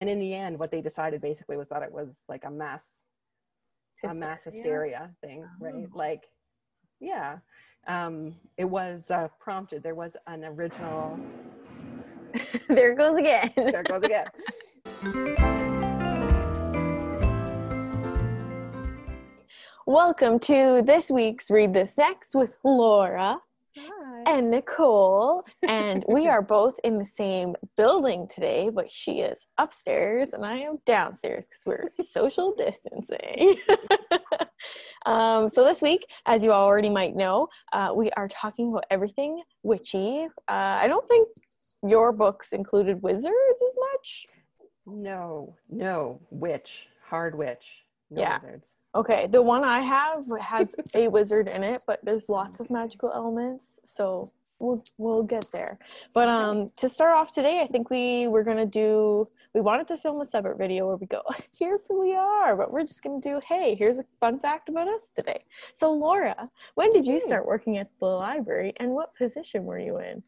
and in the end, what they decided basically was that it was like a mass, a mass hysteria thing, right? Oh. Like, yeah, um, it was uh, prompted. There was an original. there it goes again. there it goes again. Welcome to this week's Read This Next with Laura Hi. and Nicole. And we are both in the same building today, but she is upstairs and I am downstairs because we're social distancing. um, so, this week, as you already might know, uh, we are talking about everything witchy. Uh, I don't think your books included wizards as much. No, no, witch, hard witch. No Yeah. wizards. Okay, the one I have has a wizard in it, but there's lots of magical elements, so we'll we'll get there. But um to start off today, I think we we're gonna do we wanted to film a separate video where we go, here's who we are, but we're just gonna do, hey, here's a fun fact about us today. So Laura, when did you start working at the library and what position were you in?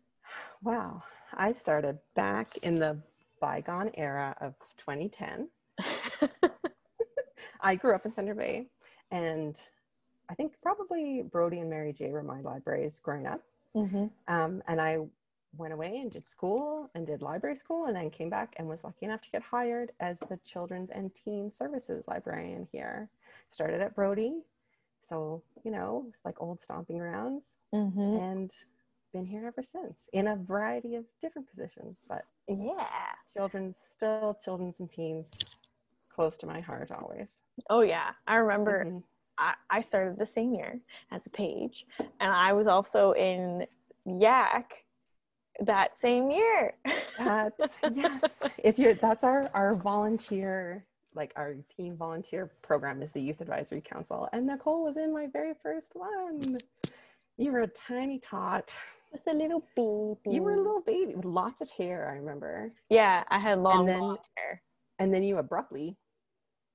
Wow. I started back in the bygone era of 2010. I grew up in Thunder Bay, and I think probably Brodie and Mary J were my libraries growing up. mm-hmm. Um, and I went away and did school and did library school, and then came back and was lucky enough to get hired as the children's and teen services librarian here. Started at Brodie, so you know it's like old stomping grounds, Mm-hmm. and been here ever since in a variety of different positions, but Yeah. children's still children's and teens close to my heart always. Oh yeah. I remember Mhm. I, I started the same year as a page, and I was also in YAC that same year. That's yes. If you're that's our our volunteer like our team volunteer program is the Youth Advisory Council, and Nicole was in my very first one. You were a tiny tot. Just a little baby. You were a little baby with lots of hair. I remember, Yeah, I had long then- blonde hair, and then you abruptly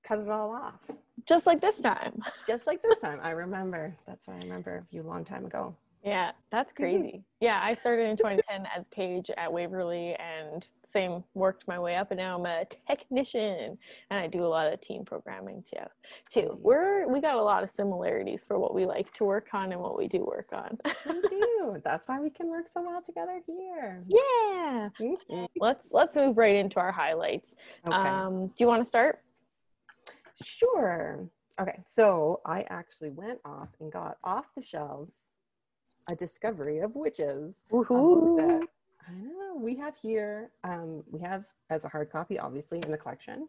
cut it all off, just like this time. just like this time. I remember. That's what I remember you a long time ago. Yeah, that's crazy. Yeah, I started in 2010 as page at Waverley, and same worked my way up, and now I'm a technician, and I do a lot of team programming too. Too. We're we got a lot of similarities for what we like to work on and what we do work on. We do. That's why we can work so well together here. yeah. Mhm. Let's let's move right into our highlights. Okay. Um, do you want to start? Sure. Okay, so I actually went off and got off the shelves a discovery of witches. book Woohoo! I know we have here. Um, we have as a hard copy, obviously, in the collection.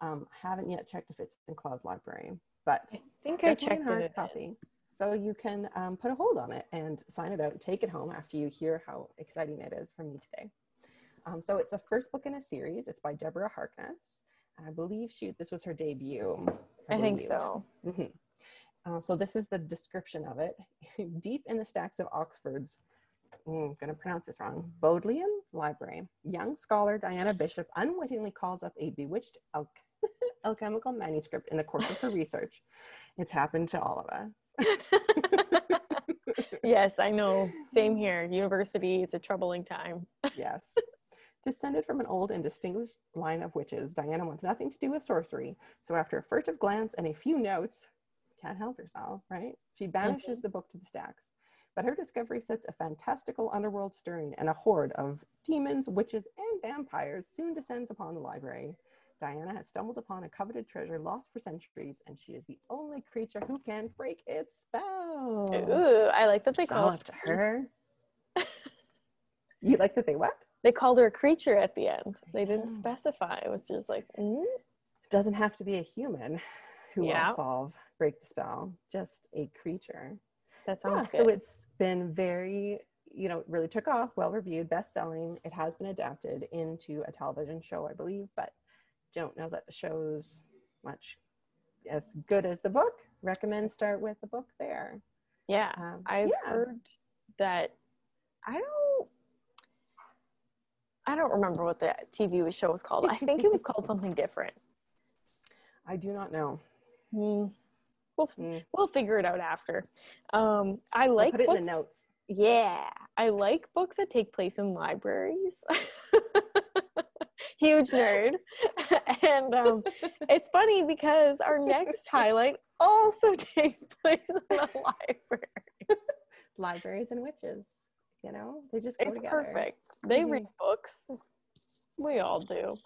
Um, I haven't yet checked if it's in Cloud Library, but I think I checked hard it. is. So you can um, put a hold on it and sign it out, take it home after you hear how exciting it is for me today. Um, so it's the first book in a series. It's by Deborah Harkness. I believe she this was her debut. I think believe. so. Mhm. Uh, so this is the description of it. Deep in the stacks of Oxford's, mm, I'm going to pronounce this wrong, Bodleian Library, young scholar Diana Bishop unwittingly calls up a bewitched al- alchemical manuscript in the course of her research. It's happened to all of us. yes, I know. Same here. University is a troubling time. yes. Descended from an old and distinguished line of witches, Diana wants nothing to do with sorcery. So after a furtive glance and a few notes, can't help herself, right? She banishes mm-hmm. the book to the stacks. But her discovery sets a fantastical underworld stirring, and a horde of demons, witches, and vampires soon descends upon the library. Diana has stumbled upon a coveted treasure lost for centuries, and she is the only creature who can break its spell. Ooh, I like that they It's all up to her. you like that they what? They called her a creature at the end. They didn't specify. It was just like, mm, doesn't have to be a human who Yeah. will solve break the spell just a creature that yeah, sounds so it's been very you know really took off well reviewed best selling it has been adapted into a television show i believe but don't know that the show's much as good as the book recommend start with the book there yeah, um, I've yeah. heard that. I don't. I don't remember what the TV show was called. I think it was called something different. i do not know Hmm. We'll Mm. we'll figure it out after. Um, I We'll like put it in the notes Yeah, I like books that take place in libraries. huge nerd. and um, it's funny because our next highlight also takes place in the library. Libraries and witches, you know, they just go It's together. perfect. They Mhm. read books. We all do.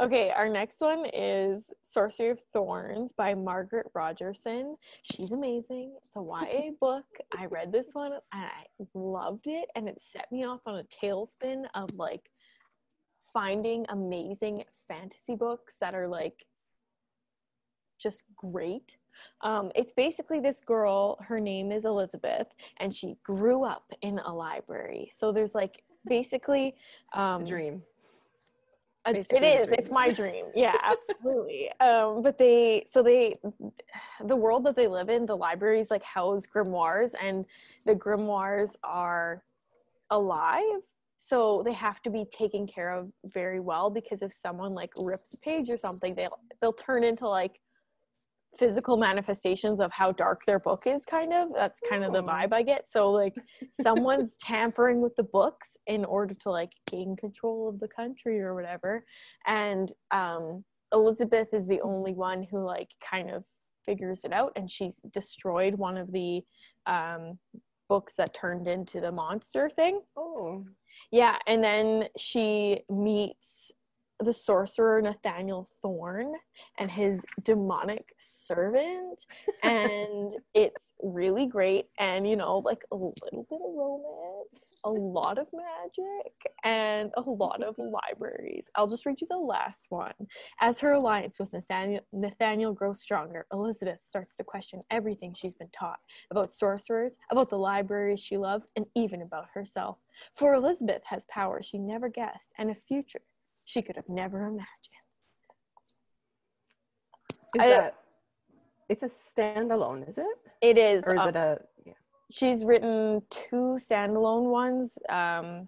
Okay, our next one is Sorcery of Thorns by Margaret Rogerson. She's amazing. It's a YA book. I read this one and I loved it, and it set me off on a tailspin of like finding amazing fantasy books that are like just great. Um, it's basically this girl, her name is Elizabeth, and she grew up in a library. So there's like basically um, The dream. Basically it is. It's my dream. Yeah, absolutely. um, but they, so they, the world that they live in, the libraries like house grimoires, and the grimoires are alive. So they have to be taken care of very well because if someone like rips a page or something, they'll they'll turn into like physical manifestations of how dark their book is kind of. That's kind of the Oh. vibe i get. So like someone's tampering with the books in order to like gain control of the country or whatever. And um elizabeth is the only one who like kind of figures it out and she's destroyed one of the um books that turned into the monster thing. Oh, yeah, and then she meets the sorcerer Nathaniel Thorne and his demonic servant, and it's really great. And you know, like a little bit of romance, a lot of magic, and a lot of libraries. I'll just read you the last one. As her alliance with Nathaniel, Nathaniel grows stronger, Elizabeth starts to question everything she's been taught about sorcerers, about the libraries she loves, and even about herself. For Elizabeth has power she never guessed and a future she could have never imagined. is I- that? It's a standalone, is it? It is. Or is uh, it a? Yeah. she's written two standalone ones. Um,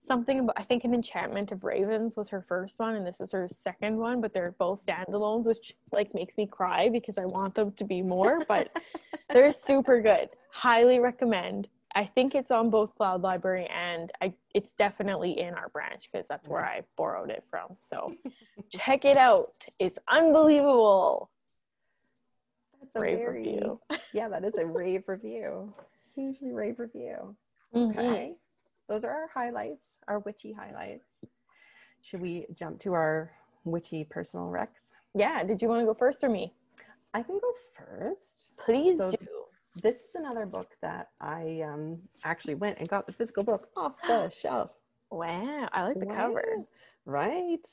something about I think an enchantment of ravens was her first one, and this is her second one. But they're both standalones, which like makes me cry because I want them to be more. But they're super good. Highly recommend. I think it's on both Cloud Library and I it's definitely in our branch because that's where I borrowed it from. So check it out. It's unbelievable. That's a Rave very review. yeah. That is a rave review. Hugely rave review. Mhm. Okay, those are our highlights, our witchy highlights. Should we jump to our witchy personal recs? Yeah. Did you want to go first or me? I can go first. Please So- do. This is another book that I um, actually went and got the physical book off the shelf. Wow, I like the cover. Right?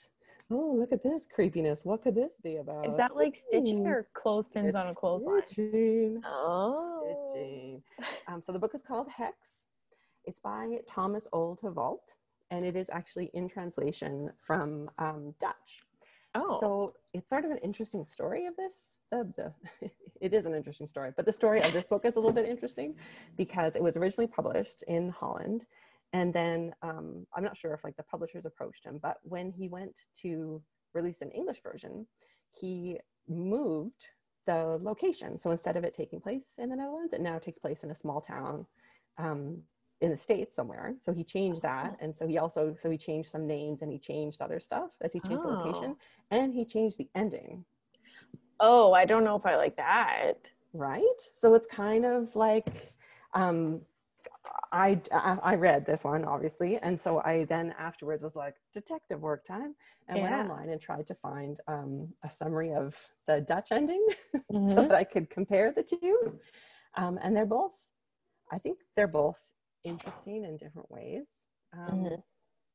Oh, look at this creepiness. What could this be about? Is that like stitching or clothespins on a clothesline? stitching. Oh. Stitching. Um, so the book is called Hex. It's by Thomas Olde Heuvelt, and it is actually in translation from um, Dutch. Oh. So it's sort of an interesting story of this. The, the, it is an interesting story, but the story of this book is a little bit interesting because it was originally published in Holland. And then um, I'm not sure if like the publishers approached him, but when he went to release an English version, he moved the location. So instead of it taking place in the Netherlands, it now takes place in a small town um, in the States somewhere. So he changed that. And so he also, so he changed some names and he changed other stuff as he changed the location and he changed the ending. Oh, I don't know if I like that. right so it's kind of like um I, I read this one obviously and so i then afterwards was like detective work time and went online and tried to find um, a summary of the dutch ending so Mhm. that i could compare the two um, and they're both i think they're both interesting in different ways um, Mhm.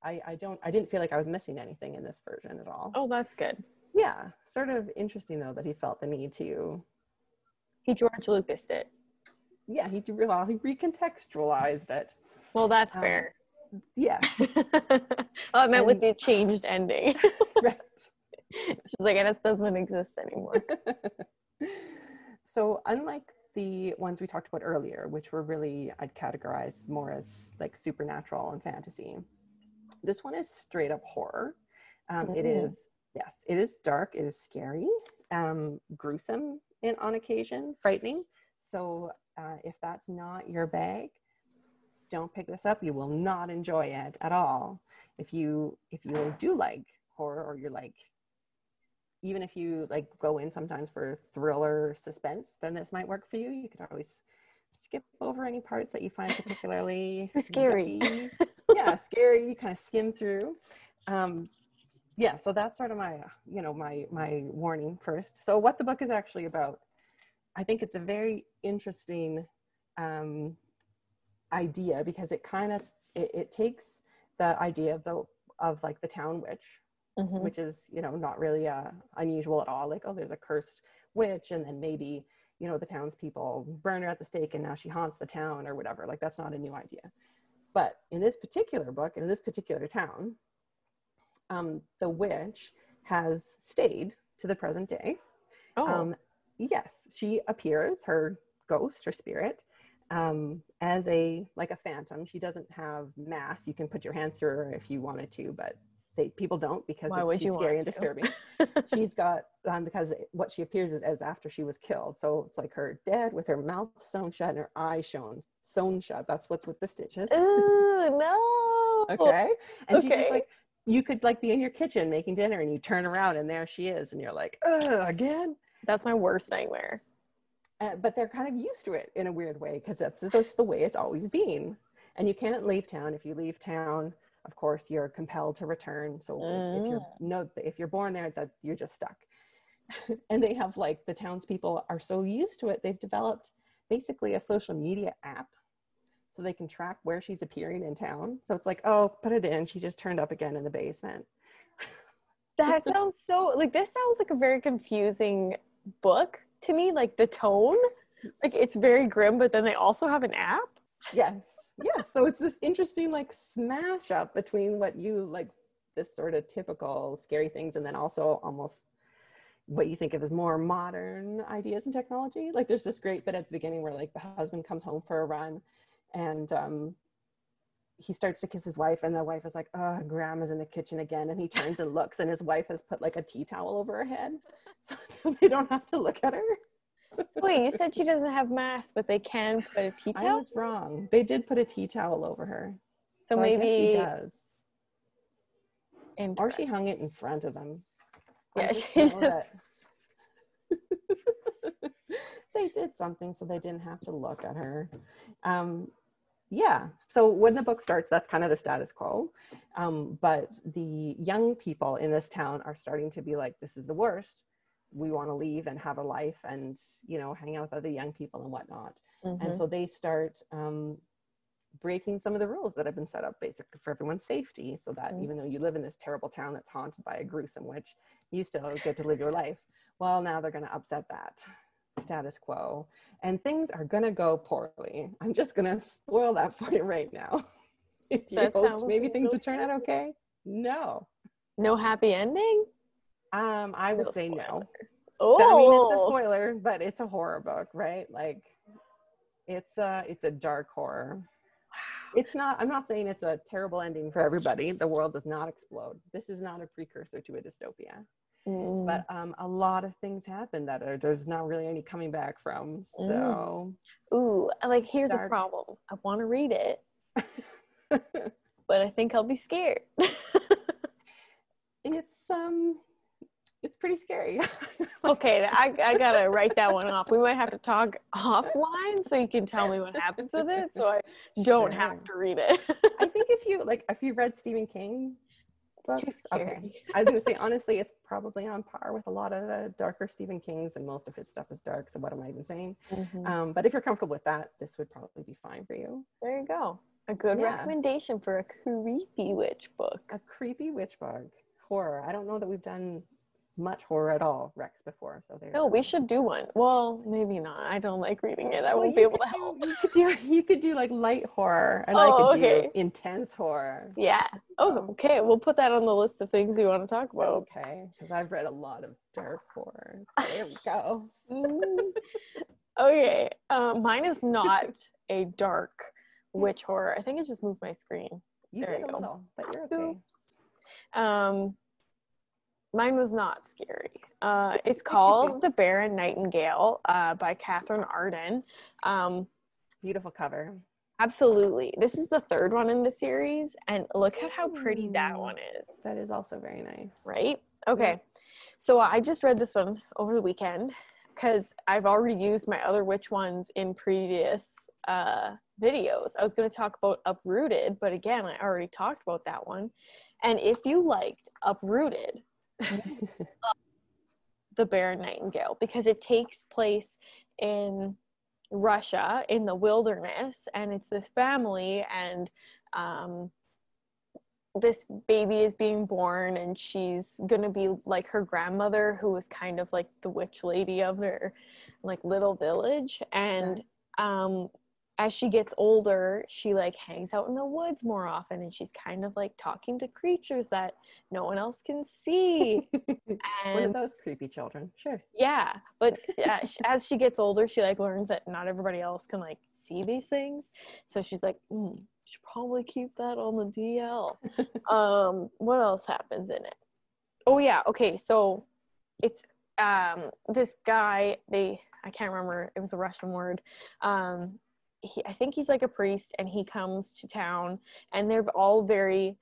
I, I don't i didn't feel like i was missing anything in this version at all Oh, that's good. Yeah sort of interesting though that he felt the need to He George Lucas did. yeah he well he recontextualized it Well, that's Um, fair. Yeah. oh, I meant with the changed ending. right She's like, and it doesn't exist anymore. so unlike the ones we talked about earlier which were really i'd categorize more as like supernatural and fantasy this one is straight up horror um, it Ooh. is yes it is dark it is scary um, gruesome in, on occasion frightening so uh, if that's not your bag don't pick this up you will not enjoy it at all if you if you do like horror or you're like even if you like go in sometimes for thriller suspense, then this might work for you. You could always skip over any parts that you find particularly scary. yeah, scary. You kind of skim through. Um, yeah, so that's sort of my, you know, my my warning first. So what the book is actually about, I think it's a very interesting um, idea because it kind of it, it takes the idea of the of like the town witch mm-hmm. which is you know not really uh, unusual at all like oh there's a cursed witch and then maybe you know the townspeople burn her at the stake and now she haunts the town or whatever like that's not a new idea but in this particular book in this particular town um, the witch has stayed to the present day oh. Um, yes she appears her ghost her spirit um, as a like a phantom she doesn't have mass you can put your hand through her if you wanted to but they people don't because Why it's, she's scary and disturbing. she's got um, because what she appears as, as after she was killed. So it's like her dead with her mouth sewn shut and her eyes shown sewn shut. That's what's with the stitches. Ooh, no. okay. And okay. she just like you could like be in your kitchen making dinner and you turn around and there she is and you're like, oh, again. That's my worst nightmare. Uh, but they're kind of used to it in a weird way because that's, just the way it's always been. And you can't leave town. If you leave town, of course you're compelled to return so mm. if you're mm. no if you're born there that you're just stuck and they have like the townspeople are so used to it they've developed basically a social media app so they can track where she's appearing in town. So it's like oh put it in. She just turned up again in the basement. That sounds so like this sounds like a very confusing book to me like the tone. Like it's very grim but then they also have an app? Yes. Yeah so it's this interesting like smash up between what you like this sort of typical scary things and then also almost what you think of as more modern ideas and technology. Like there's this great bit at the beginning where like the husband comes home for a run and um he starts to kiss his wife and the wife is like oh grandma's in the kitchen again and he turns and looks and his wife has put like a tea towel over her head so they don't have to look at her Wait, you said she doesn't have mask, but they can put a tea towel. I was wrong. They did put a tea towel over her. So, so maybe she does. Or she hung it in front of them. Yeah, she does. they did something so they didn't have to look at her. Um, yeah. So when the book starts, that's kind of the status quo. Um, but the young people in this town are starting to be like, this is the worst we want to leave and have a life and you know hang out with other young people and whatnot mm-hmm. and so they start um, breaking some of the rules that have been set up basically for everyone's safety so that mm-hmm. even though you live in this terrible town that's haunted by a gruesome witch you still get to live your life well now they're going to upset that status quo and things are going to go poorly i'm just going to spoil that for you right now if you hoped maybe things would turn out okay no no happy ending um, I would say spoilers. no. Oh, I mean, it's a oh. spoiler, but it's a horror book, right? Like, it's a it's a dark horror. It's not. I'm not saying it's a terrible ending for everybody. The world does not explode. This is not a precursor to a dystopia. Mm. But um, a lot of things happen that are, there's not really any coming back from. So, mm. ooh, like here's dark. a problem. I want to read it, but I think I'll be scared. it's um it's pretty scary. okay, I, I gotta write that one off. We might have to talk offline so you can tell me what happens with it, so I don't sure. have to read it. I think if you like, if you've read Stephen King books, okay. I was gonna say honestly, it's probably on par with a lot of the darker Stephen King's, and most of his stuff is dark. So what am I even saying? Mm-hmm. Um, but if you're comfortable with that, this would probably be fine for you. There you go. A good yeah. recommendation for a creepy witch book. A creepy witch book horror. I don't know that we've done much horror at all recs before. So there's no, we should do one. Well, maybe not. I don't like reading it. I well, won't be able to help. Do, you could do you could do like light horror, and oh, I could okay. do intense horror. Yeah. Oh, okay. We'll put that on the list of things we want to talk about. Okay, because I've read a lot of dark horror. So there we go. okay, um, mine is not a dark witch horror. I think it just moved my screen. You there did you a little, but you're okay. Um, Mine was not scary. Uh, it's called The Bear and Nightingale uh, by Katherine Arden. Um, Beautiful cover. Absolutely. This is the third one in the series, and look at how pretty that one is. That is also very nice. Right? Okay. So I just read this one over the weekend because I've already used my other witch ones in previous uh, videos. I was going to talk about Uprooted, but again, I already talked about that one. And if you liked Uprooted, the Bear and Nightingale, because it takes place in Russia in the wilderness, and it's this family, and um, this baby is being born, and she's gonna be like her grandmother, who was kind of like the witch lady of their like little village, and um, as she gets older, she like hangs out in the woods more often, and she's kind of like talking to creatures that no one else can see. One of those creepy children. Sure. yeah but as she gets older she like learns that not everybody else can like see these things so she's like mm, should probably keep that on the dl um what else happens in it oh yeah okay so it's um this guy they i can't remember it was a russian word um he, i think he's like a priest and he comes to town and they're all very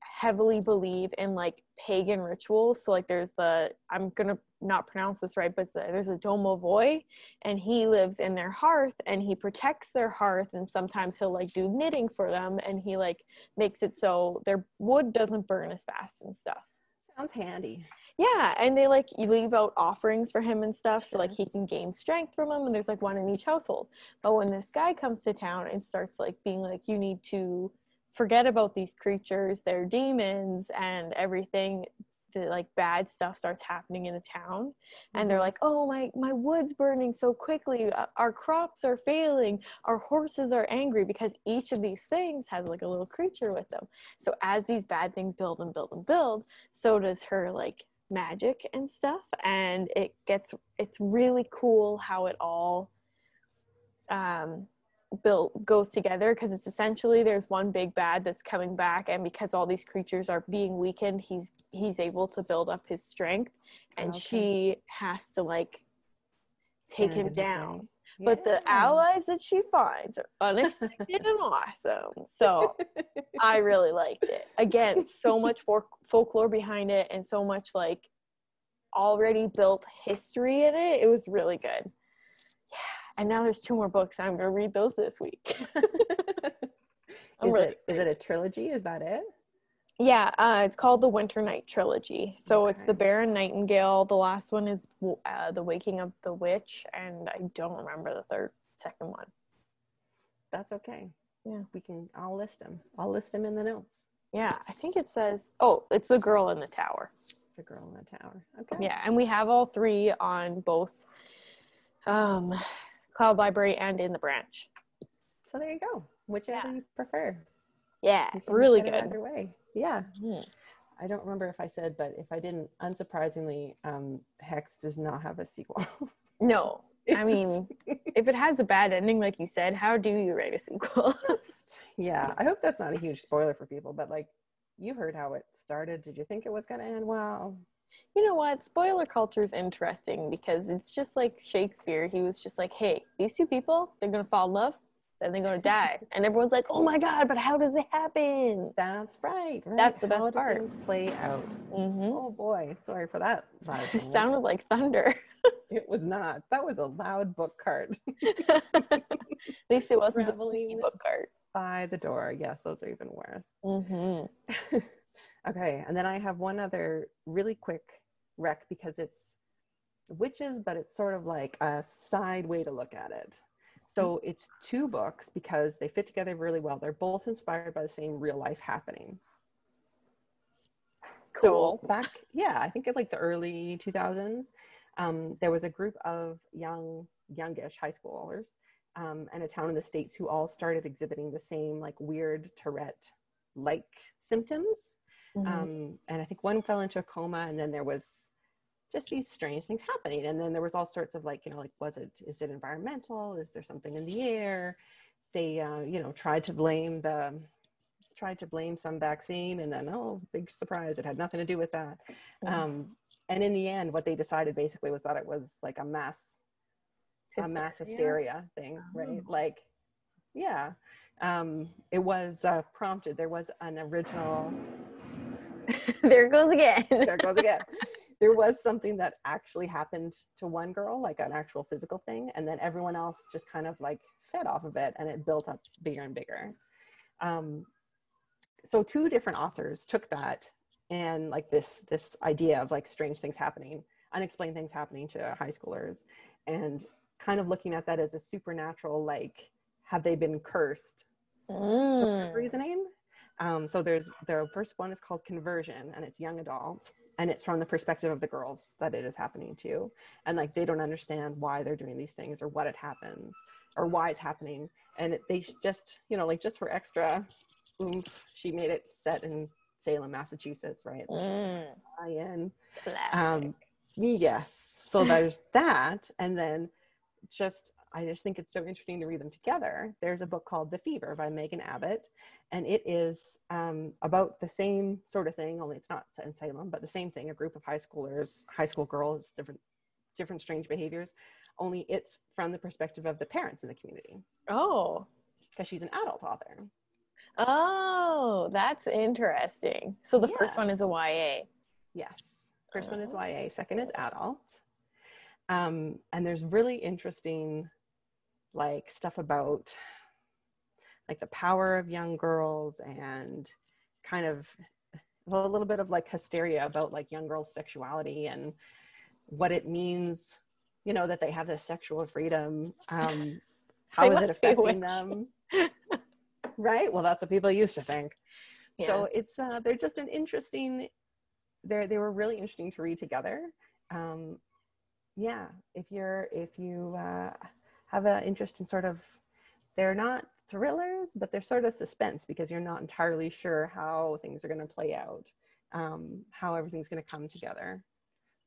heavily believe in like pagan rituals. So like there's the I'm gonna not pronounce this right, but the, there's a domovoi, and he lives in their hearth and he protects their hearth, and sometimes he'll like do knitting for them, and he like makes it so their wood doesn't burn as fast and stuff. Sounds handy. Yeah, and they like you leave out offerings for him and stuff, so like he can gain strength from them, and there's like one in each household. But when this guy comes to town and starts like being like, you need to forget about these creatures, they're demons, and everything, the like bad stuff starts happening in the town, and they're Mhm. like, oh my my wood's burning so quickly, uh, our crops are failing, our horses are angry because each of these things has like a little creature with them. So as these bad things build and build and build, so does her like magic and stuff and it gets it's really cool how it all um built goes together because it's essentially there's one big bad that's coming back and because all these creatures are being weakened he's he's able to build up his strength and Okay. she has to like take Stand him down but the allies that she finds are unexpected and awesome so I really liked it. Again, so much for- folklore behind it and so much like already built history in it. It was really good. Yeah. And now there's two more books. I'm going to read those this week. Is really it is it a trilogy? Is that it? Yeah, uh, it's called the Winter Night Trilogy. So it's the Okay. Bear and Nightingale. The last one is uh, the Waking of the Witch, and I don't remember the third, second one. That's okay. Yeah. We can I'll list them. I'll list them in the notes. Yeah, I think it says. Oh, it's the Girl in the Tower. The girl in the tower. Okay. Yeah, and we have all three on both um, Cloud Library and in the branch. So there you go. Whichever Yeah. you prefer. Yeah, really good. Either way. Yeah. Mhm. I don't remember if I said, but if I didn't, unsurprisingly, um, Hex does not have a sequel. No, I mean, if it has a bad ending, like you said, how do you write a sequel? yeah. I hope that's not a huge spoiler for people, but like, you heard how it started. Did you think it was going to end well? you know what? Spoiler culture is interesting because it's just like Shakespeare. He was just like, hey, these two people, they're going to fall in love, then they're going to die. And everyone's like, oh my God, but how does it happen? That's right. right. That's the best How part. Things play out. hmm Oh boy, sorry for that. It sounded like thunder. It was not. That was a loud book cart At least it wasn't Traveling. book cart. by the door. Yes, those are even worse. hmm okay, and then I have one other really quick rec because it's witches, but it's sort of like a side way to look at it. So it's two books because they fit together really well. They're both inspired by the same real life happening. Cool. So back, yeah, I think in like the early 2000s, um, there was a group of young, youngish high schoolers um, and a town in the States who all started exhibiting the same like weird Tourette like symptoms. Mhm. Um, and I think one fell into a coma and then there was just these strange things happening. And then there was all sorts of like, you know, like, was it, is it environmental? Is there something in the air? They, uh, you know, tried to blame the, tried to blame some vaccine and then, oh, big surprise, it had nothing to do with that. Um, and in the end, what they decided basically was that it was like a mass, a mass Hysteria? hysteria thing, right? Oh. Like, Yeah. Um, it was uh, prompted. There was an original. there goes again. there goes again. There was something that actually happened to one girl, like an actual physical thing, and then everyone else just kind of like fed off of it, and it built up bigger and bigger. Um, so two different authors took that and like this this idea of like strange things happening, unexplained things happening to high schoolers, and kind of looking at that as a supernatural like have they been cursed Mm. sort of reasoning. Um, so there's the first one is called conversion, and it's young adult, and it's from the perspective of the girls that it is happening to, and like they don't understand why they're doing these things or what it happens or why it's happening, and it, they just you know like just for extra oomph, she made it set in Salem, Massachusetts, right? So Mm. I in Classic. um, yes. So there's that, and then just I just think it's so interesting to read them together. There's a book called The Fever by Megan Abbott, and it is um, about the same sort of thing. Only it's not in Salem, but the same thing. A group of high schoolers, high school girls, different different strange behaviors. Only it's from the perspective of the parents in the community oh. because she's an adult author. Oh, that's interesting. So the first one is a YA. Yes. First one is Oh. YA, second is adult. Um, and there's really interesting like stuff about like the power of young girls and kind of well, a little bit of like hysteria about like young girls' sexuality and what it means, you know, that they have this sexual freedom. Um, how is it affecting them? right? Well, that's what people used to think. So it's uh, they're just an interesting. They they were really interesting to read together. Um, yeah, if you're if you uh, have an interest in sort of, they're not thrillers, but they're sort of suspense because you're not entirely sure how things are going to play out, um, how everything's going to come together.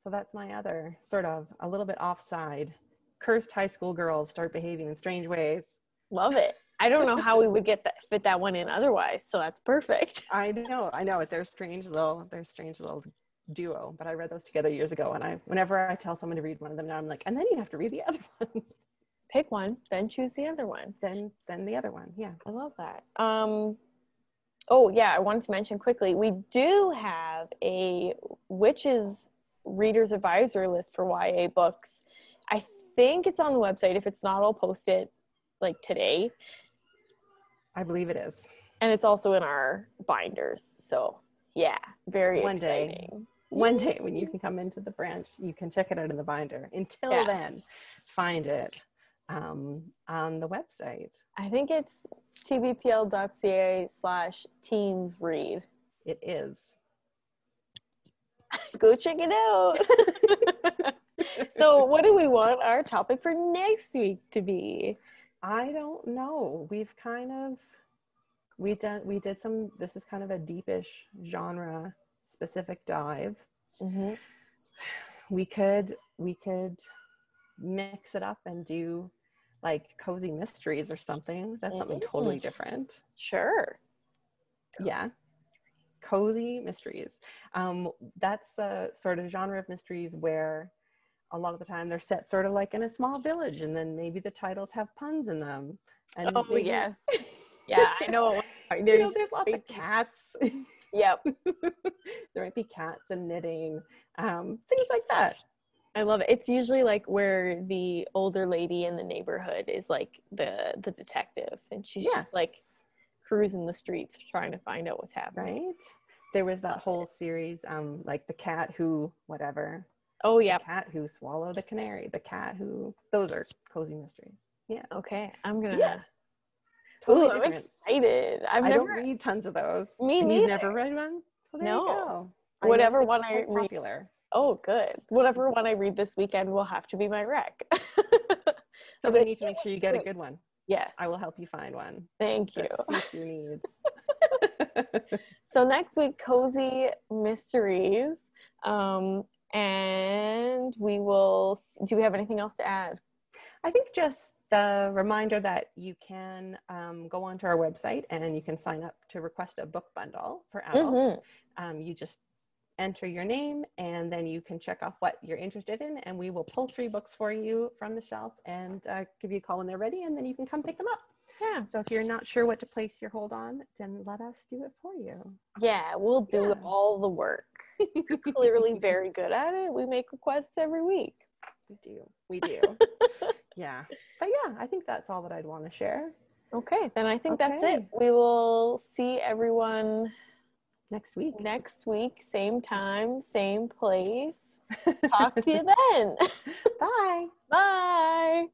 So that's my other sort of a little bit offside. Cursed high school girls start behaving in strange ways. Love it. I don't know how we would get that fit that one in otherwise, so that's perfect. I know, I know it. They're strange little, they're strange little duo. But I read those together years ago, and I, whenever I tell someone to read one of them, now I'm like, and then you have to read the other one, Pick one, then choose the other one. then then the other one. Yeah. I love that. Um, oh yeah, I wanted to mention quickly. We do have a witches readers advisory list for YA books. I think it's on the website. If it's not, I'll post it like today. I believe it is. And it's also in our binders. So yeah, very One day. One day when you can come into the branch, you can check it out in the binder. Until Yeah. then, find it um, on the website. I think it's tbpl.ca slash teens read. It is. Go check it out. so, what do we want our topic for next week to be? I don't know. We've kind of we done we did some. This is kind of a deepish genre specific dive. Mm-hmm. we could we could mix it up and do like cozy mysteries or something that's something totally different Sure. yeah cozy mysteries um that's a sort of genre of mysteries where a lot of the time they're set sort of like in a small village and then maybe the titles have puns in them and Oh, maybe- yes. Yeah, I know. you There's, know, there's lots of cats yep. there might be cats and knitting um things like that I love it. It's usually like where the older lady in the neighborhood is like the the detective, and she's just like cruising the streets trying to find out what's happening. right there was that whole series um like the cat who whatever Oh yeah. the cat who swallowed a canary the cat who those are cozy mysteries yeah Okay, I'm gonna. yeah Totally Ooh, I'm excited. I've i never. don't read tons of those Me and you've never read one so there No. you go I Whatever one I quite read- popular Oh, good. Whatever one I read this weekend will have to be my rec. so we need to make sure you get a good one yes. i will help you find one Thank you. that suits your needs So next week, cozy mysteries, um, and we will. Do we have anything else to add? I think just the reminder that you can um, go onto our website and you can sign up to request a book bundle for adults. Um, you just enter your name and then you can check off what you're interested in, and we will pull three books for you from the shelf and uh, give you a call when they're ready, and then you can come pick them up. Yeah. So if you're not sure what to place your hold on, then let us do it for you. Yeah, we'll do Yeah. all the work. You're clearly very good at it. We make requests every week. We do. We do. yeah. But yeah, I think that's all that I'd want to share Okay, then I think that's it. We will see everyone next week. next week, same time, same place. Talk to you then. Bye. Bye.